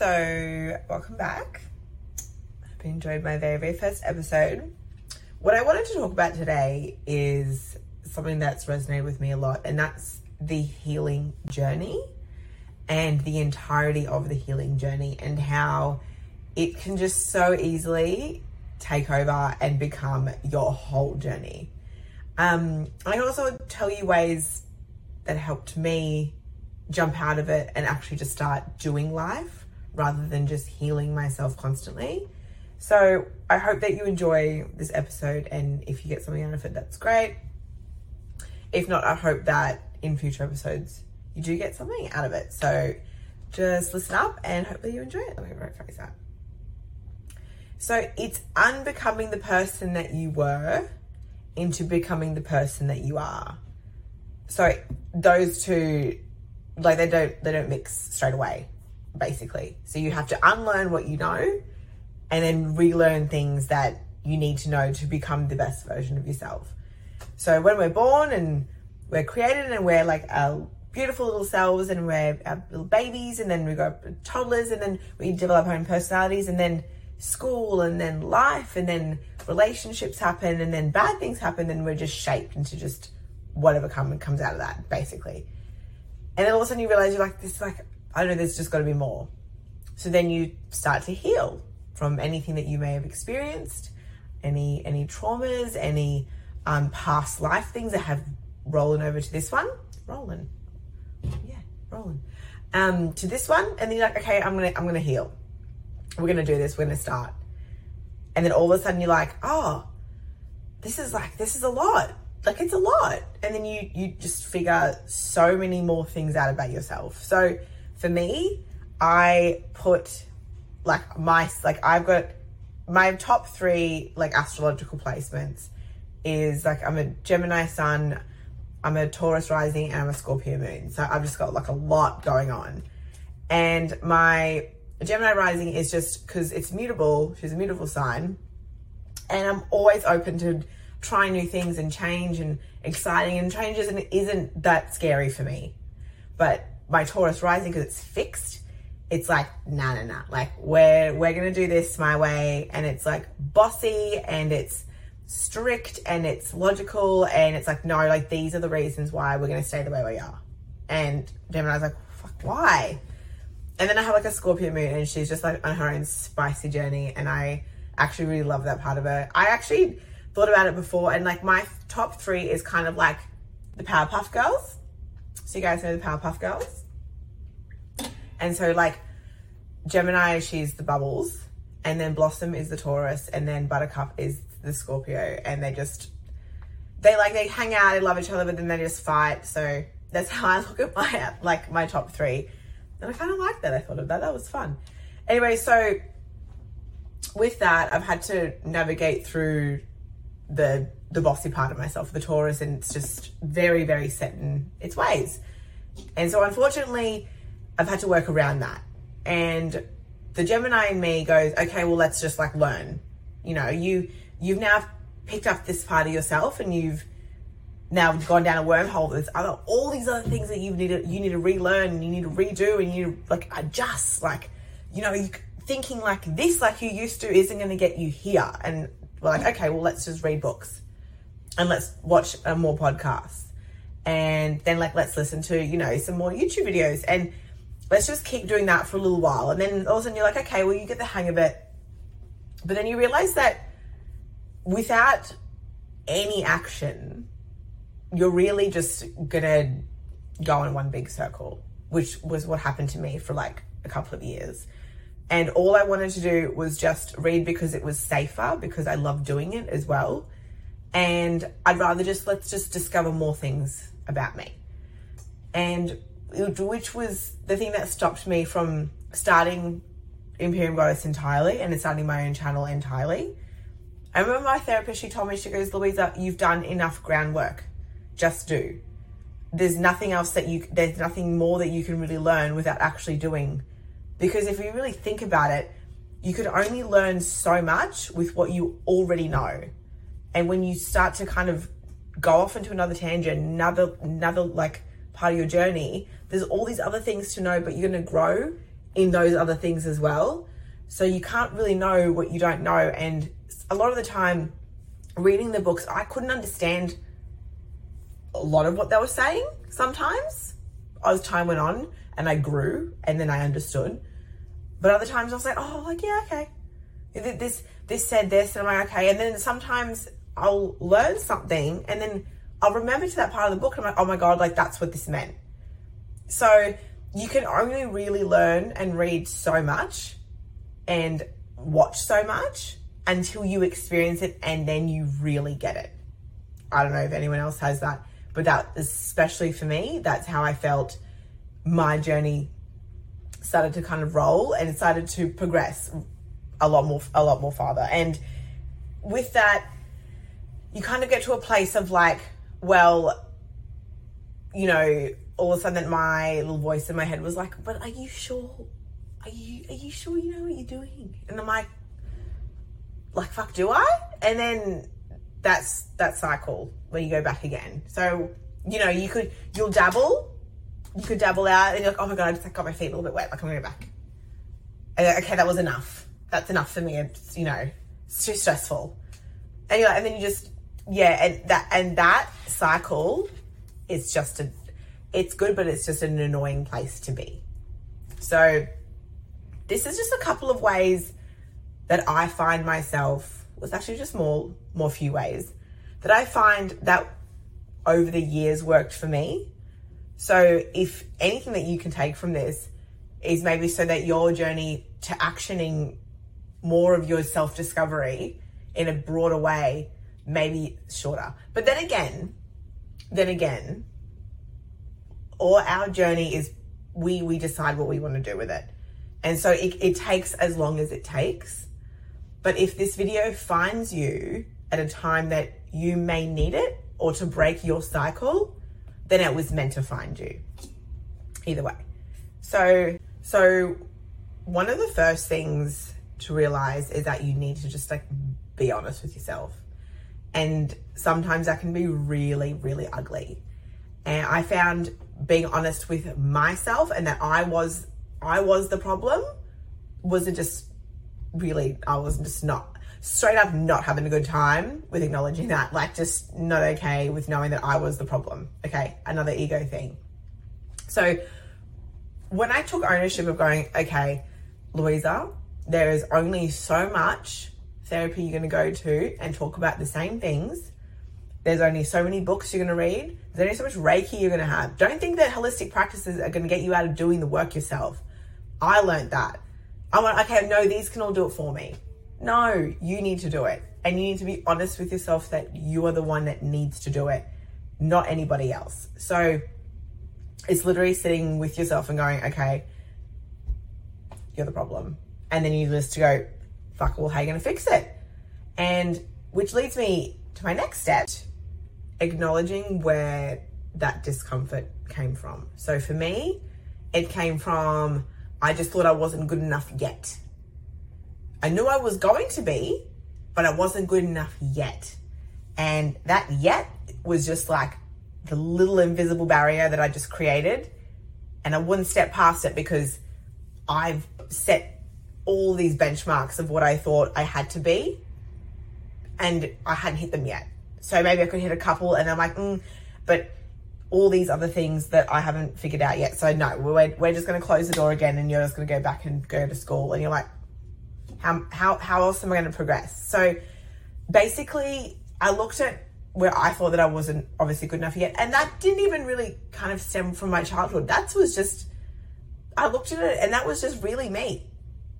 So, welcome back. I hope you enjoyed my very, very first episode. What I wanted to talk about today is something that's resonated with me a lot, and that's the healing journey and the entirety of the healing journey, and how it can just so easily take over and become your whole journey. Um, I can also tell you ways that helped me jump out of it and actually just start doing life rather than just healing myself constantly. So I hope that you enjoy this episode, and if you get something out of it, that's great. If not, I hope that in future episodes you do get something out of it. So just listen up and hopefully you enjoy it. Let me rephrase that. So it's unbecoming the person that you were into becoming the person that you are. So those two like they don't they don't mix straight away basically. So you have to unlearn what you know and then relearn things that you need to know to become the best version of yourself. So when we're born and we're created and we're like our beautiful little selves and we're our little babies and then we go toddlers and then we develop our own personalities and then school and then life and then relationships happen and then bad things happen and we're just shaped into just whatever come, comes out of that basically. And then all of a sudden you realize you're like this like I know there's just got to be more. So then you start to heal from anything that you may have experienced, any any traumas, any um, past life things that have rolling over to this one, rolling, yeah, rolling, um, to this one, and then you're like, okay, I'm gonna I'm gonna heal. We're gonna do this. We're gonna start, and then all of a sudden you're like, oh, this is like this is a lot. Like it's a lot, and then you you just figure so many more things out about yourself. So for me, I put like my like I've got my top three like astrological placements is like I'm a Gemini sun, I'm a Taurus rising, and I'm a Scorpio moon. So I've just got like a lot going on. And my Gemini rising is just because it's mutable, she's a mutable sign. And I'm always open to trying new things and change and exciting and changes and it isn't that scary for me. But my Taurus rising, because it's fixed, it's like nah nah nah. Like we're we're gonna do this my way and it's like bossy and it's strict and it's logical and it's like no like these are the reasons why we're gonna stay the way we are. And Gemini's like fuck why? And then I have like a Scorpio moon and she's just like on her own spicy journey and I actually really love that part of her. I actually thought about it before and like my top three is kind of like the Powerpuff Girls so you guys know the Powerpuff Girls and so like Gemini, she's the bubbles, and then Blossom is the Taurus, and then Buttercup is the Scorpio, and they just they like they hang out, they love each other, but then they just fight. So that's how I look at my like my top three, and I kind of like that. I thought of that. That was fun. Anyway, so with that, I've had to navigate through the the bossy part of myself, the Taurus, and it's just very very set in its ways. And so unfortunately, I've had to work around that. And the Gemini in me goes, okay, well, let's just like learn. You know, you you've now picked up this part of yourself, and you've now gone down a wormhole. There's other all these other things that you need to you need to relearn, and you need to redo, and you like adjust. Like, you know, you thinking like this, like you used to, isn't going to get you here. And we're like, okay, well, let's just read books, and let's watch uh, more podcasts, and then like let's listen to you know some more YouTube videos, and let's just keep doing that for a little while. And then all of a sudden you're like, okay, well, you get the hang of it. But then you realize that without any action, you're really just gonna go in one big circle, which was what happened to me for like a couple of years. And all I wanted to do was just read because it was safer, because I love doing it as well. And I'd rather just let's just discover more things about me. And which was the thing that stopped me from starting Imperium Goddess entirely and starting my own channel entirely. I remember my therapist, she told me, she goes, Louisa, you've done enough groundwork. Just do. There's nothing else that you, there's nothing more that you can really learn without actually doing. Because if you really think about it, you could only learn so much with what you already know. And when you start to kind of go off into another tangent, another, another like part of your journey, there's all these other things to know, but you're going to grow in those other things as well. So you can't really know what you don't know. And a lot of the time, reading the books, I couldn't understand a lot of what they were saying sometimes as time went on and I grew and then I understood. But other times I was like, oh, like, yeah, okay. This, this said this, and I'm like, okay. And then sometimes I'll learn something and then I'll remember to that part of the book and I'm like, oh my God, like that's what this meant. So you can only really learn and read so much and watch so much until you experience it and then you really get it. I don't know if anyone else has that, but that especially for me, that's how I felt my journey started to kind of roll and started to progress a lot more a lot more farther. And with that, you kind of get to a place of like, well, you know, all of a sudden my little voice in my head was like, but are you sure? Are you are you sure you know what you're doing? And I'm like, like fuck, do I? And then that's that cycle where you go back again. So you know, you could you'll dabble, you could dabble out, and you're like, oh my god, I just got my feet a little bit wet. Like I'm going back. And, okay, that was enough. That's enough for me. It's you know, it's too stressful. And, you're like, and then you just yeah, and that and that cycle is just a it's good, but it's just an annoying place to be. So this is just a couple of ways that I find myself, was actually just more, more few ways that I find that over the years worked for me. So if anything that you can take from this is maybe so that your journey to actioning more of your self discovery in a broader way, maybe shorter. But then again, then again, or our journey is we we decide what we want to do with it. And so it, it takes as long as it takes. But if this video finds you at a time that you may need it or to break your cycle, then it was meant to find you. Either way. So so one of the first things to realize is that you need to just like be honest with yourself. And sometimes that can be really, really ugly. And I found being honest with myself and that I was I was the problem was it just really I was just not straight up not having a good time with acknowledging that like just not okay with knowing that I was the problem okay another ego thing so when I took ownership of going okay Louisa there is only so much therapy you're going to go to and talk about the same things there's only so many books you're going to read. There's only so much Reiki you're going to have. Don't think that holistic practices are going to get you out of doing the work yourself. I learned that. I went, okay, no, these can all do it for me. No, you need to do it. And you need to be honest with yourself that you are the one that needs to do it, not anybody else. So it's literally sitting with yourself and going, okay, you're the problem. And then you just to go, fuck, well, how are you going to fix it? And which leads me to my next step acknowledging where that discomfort came from. So for me, it came from I just thought I wasn't good enough yet. I knew I was going to be, but I wasn't good enough yet. And that yet was just like the little invisible barrier that I just created. And I wouldn't step past it because I've set all these benchmarks of what I thought I had to be. And I hadn't hit them yet. So maybe I could hit a couple and I'm like, mm, but all these other things that I haven't figured out yet. So no, we're, we're just going to close the door again and you're just going to go back and go to school. And you're like, how, how, how else am I going to progress? So basically I looked at where I thought that I wasn't obviously good enough yet. And that didn't even really kind of stem from my childhood. That was just, I looked at it and that was just really me,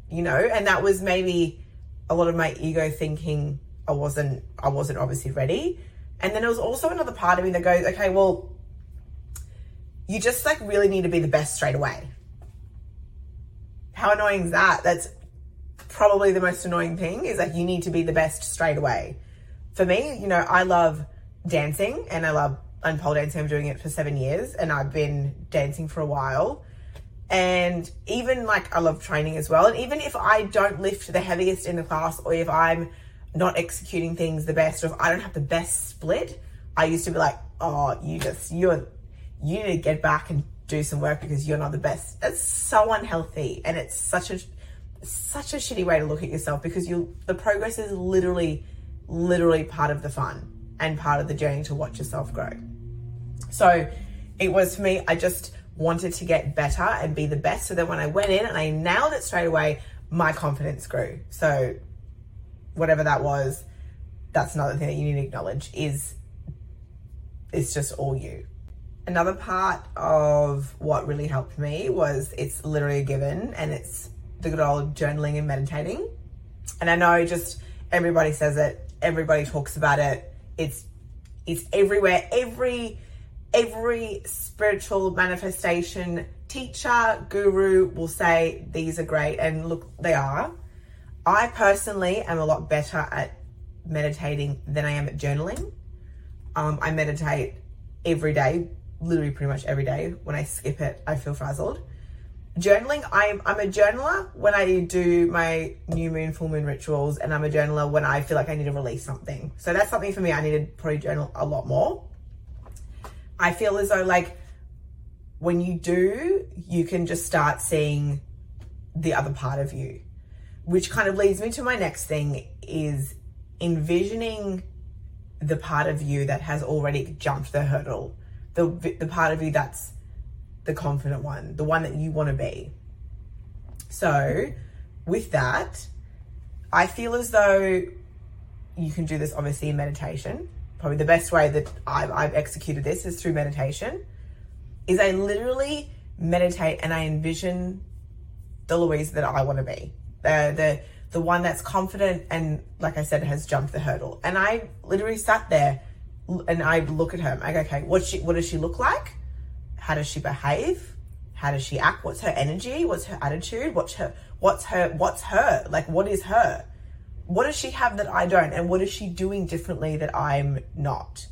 you know, and that was maybe a lot of my ego thinking I wasn't I wasn't obviously ready. And then there was also another part of me that goes, okay, well, you just like really need to be the best straight away. How annoying is that? That's probably the most annoying thing is like you need to be the best straight away. For me, you know, I love dancing and I love and pole dancing. I'm doing it for seven years and I've been dancing for a while. And even like I love training as well. And even if I don't lift the heaviest in the class or if I'm not executing things the best, or if I don't have the best split, I used to be like, oh, you just, you're, you need to get back and do some work because you're not the best. That's so unhealthy and it's such a such a shitty way to look at yourself because you the progress is literally literally part of the fun and part of the journey to watch yourself grow. So it was for me, I just wanted to get better and be the best. So that when I went in and I nailed it straight away, my confidence grew. So whatever that was, that's another thing that you need to acknowledge is it's just all you. Another part of what really helped me was it's literally a given and it's the good old journaling and meditating. And I know just everybody says it, everybody talks about it. It's it's everywhere. Every every spiritual manifestation teacher, guru will say these are great and look they are. I personally am a lot better at meditating than I am at journaling. Um, I meditate every day, literally pretty much every day. When I skip it, I feel frazzled journaling I'm I'm a journaler when I do my new moon full moon rituals and I'm a journaler when I feel like I need to release something. So that's something for me I need to probably journal a lot more. I feel as though like when you do, you can just start seeing the other part of you. Which kind of leads me to my next thing is envisioning the part of you that has already jumped the hurdle. The the part of you that's the confident one, the one that you want to be. So, with that, I feel as though you can do this obviously in meditation. Probably the best way that I've, I've executed this is through meditation. Is I literally meditate and I envision the Louise that I want to be, the the the one that's confident and, like I said, has jumped the hurdle. And I literally sat there and I look at her. I'm like, okay, what she what does she look like? How does she behave? How does she act? What's her energy? What's her attitude? What's her what's her what's her? Like what is her? What does she have that I don't? And what is she doing differently that I'm not?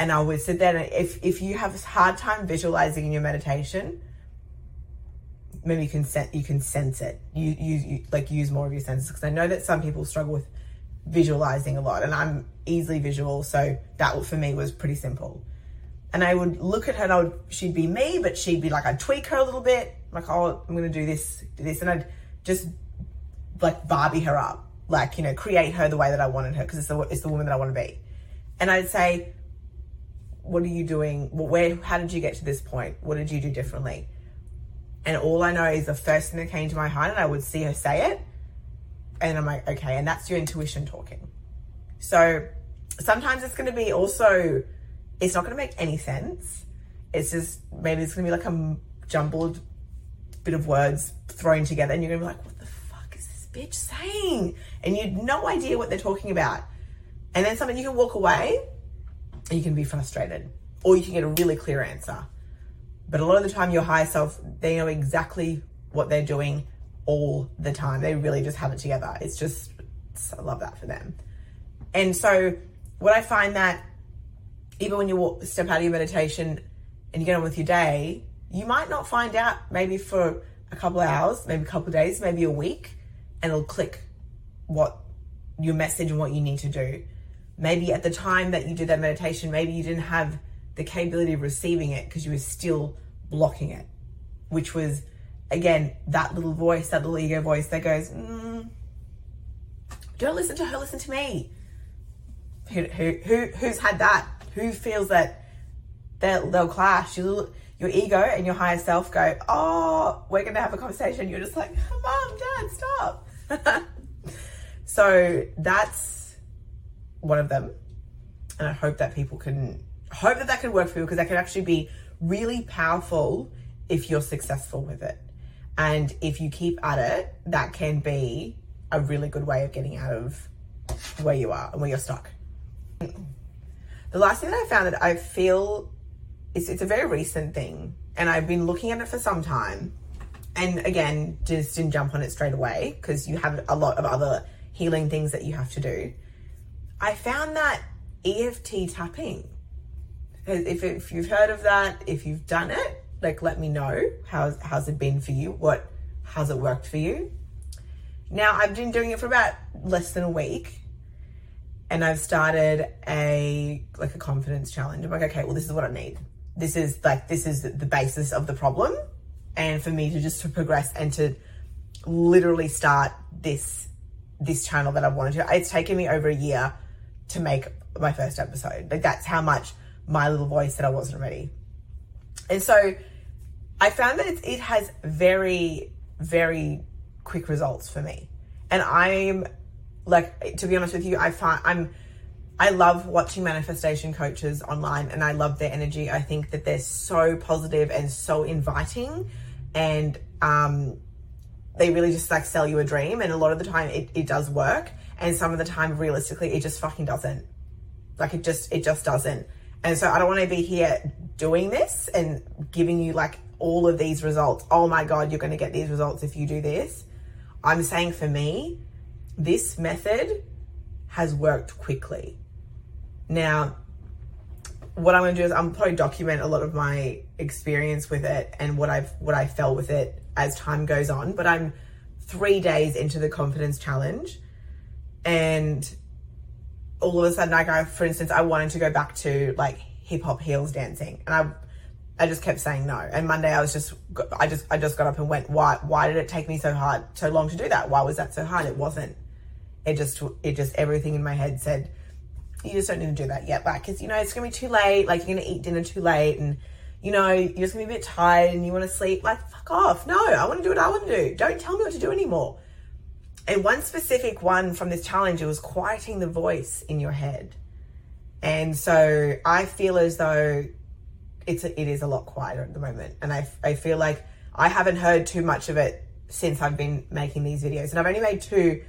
And I would sit there and if if you have a hard time visualizing in your meditation, maybe you can sense you can sense it. You you, you like use more of your senses because I know that some people struggle with visualizing a lot and I'm easily visual, so that for me was pretty simple and I would look at her and I would, she'd be me, but she'd be like, I'd tweak her a little bit, like, oh, I'm gonna do this, do this, and I'd just like Barbie her up, like, you know, create her the way that I wanted her, because it's the, it's the woman that I wanna be. And I'd say, what are you doing? Where, how did you get to this point? What did you do differently? And all I know is the first thing that came to my heart, and I would see her say it, and I'm like, okay, and that's your intuition talking. So sometimes it's gonna be also, it's not going to make any sense. It's just maybe it's going to be like a jumbled bit of words thrown together, and you're going to be like, what the fuck is this bitch saying? And you had no idea what they're talking about. And then something you can walk away and you can be frustrated, or you can get a really clear answer. But a lot of the time, your higher self, they know exactly what they're doing all the time. They really just have it together. It's just, I love that for them. And so, what I find that even when you walk, step out of your meditation and you get on with your day, you might not find out maybe for a couple of hours, maybe a couple of days, maybe a week, and it'll click what your message and what you need to do. Maybe at the time that you did that meditation, maybe you didn't have the capability of receiving it because you were still blocking it, which was, again, that little voice, that little ego voice that goes, mm, don't listen to her, listen to me. Who, who, who, who's had that? Who feels that they'll, they'll clash? your ego and your higher self go, oh, we're going to have a conversation. You're just like, mom, dad, stop. so that's one of them. And I hope that people can, hope that that can work for you because that can actually be really powerful if you're successful with it. And if you keep at it, that can be a really good way of getting out of where you are and where you're stuck. The last thing that I found that I feel is it's a very recent thing, and I've been looking at it for some time. And again, just didn't jump on it straight away because you have a lot of other healing things that you have to do. I found that EFT tapping. If, if you've heard of that, if you've done it, like let me know how's how's it been for you? What how's it worked for you? Now I've been doing it for about less than a week and I've started a like a confidence challenge. I'm like, okay, well, this is what I need. this is like this is the basis of the problem and for me to just to progress and to literally start this this channel that I wanted to. It's taken me over a year to make my first episode. Like that's how much my little voice said I wasn't ready. And so I found that it, it has very, very quick results for me. And I'm like, to be honest with you, I find I'm, I love watching manifestation coaches online and I love their energy. I think that they're so positive and so inviting and, um, they really just like sell you a dream. And a lot of the time it, it does work. And some of the time, realistically, it just fucking doesn't. Like it just, it just doesn't. And so I don't want to be here doing this and giving you like all of these results. Oh my God, you're going to get these results if you do this. I'm saying for me, this method has worked quickly. Now, what I'm going to do is I'm probably document a lot of my experience with it and what I've what I felt with it as time goes on. But I'm three days into the confidence challenge, and all of a sudden, like I, for instance, I wanted to go back to like hip hop heels dancing, and I, I just kept saying no. And Monday, I was just, I just, I just got up and went. Why, why did it take me so hard, so long to do that? Why was that so hard? It wasn't. It just, it just, everything in my head said, you just don't need to do that yet. Like, cause you know, it's gonna be too late. Like, you're gonna eat dinner too late, and you know, you're just gonna be a bit tired, and you want to sleep. Like, fuck off. No, I want to do what I want to do. Don't tell me what to do anymore. And one specific one from this challenge, it was quieting the voice in your head. And so I feel as though it's a, it is a lot quieter at the moment. And I, I feel like I haven't heard too much of it since I've been making these videos. And I've only made two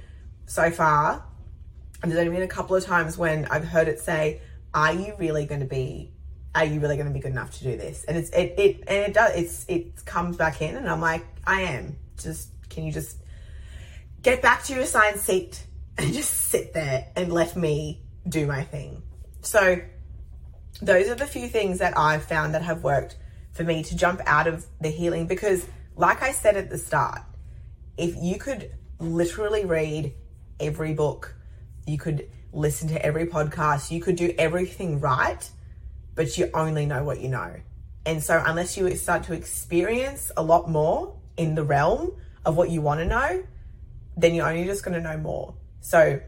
so far. And there's only been a couple of times when I've heard it say, are you really going to be, are you really going to be good enough to do this? And it's, it, it, and it does, it's, it comes back in and I'm like, I am. Just, can you just get back to your assigned seat and just sit there and let me do my thing. So, those are the few things that I've found that have worked for me to jump out of the healing because, like I said at the start, if you could literally read every book, you could listen to every podcast, you could do everything right, but you only know what you know. And so, unless you start to experience a lot more in the realm of what you want to know, then you're only just going to know more. So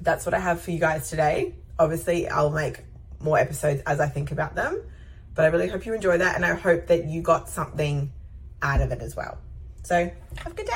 that's what I have for you guys today. Obviously, I'll make more episodes as I think about them, but I really hope you enjoy that and I hope that you got something out of it as well. So, have a good day.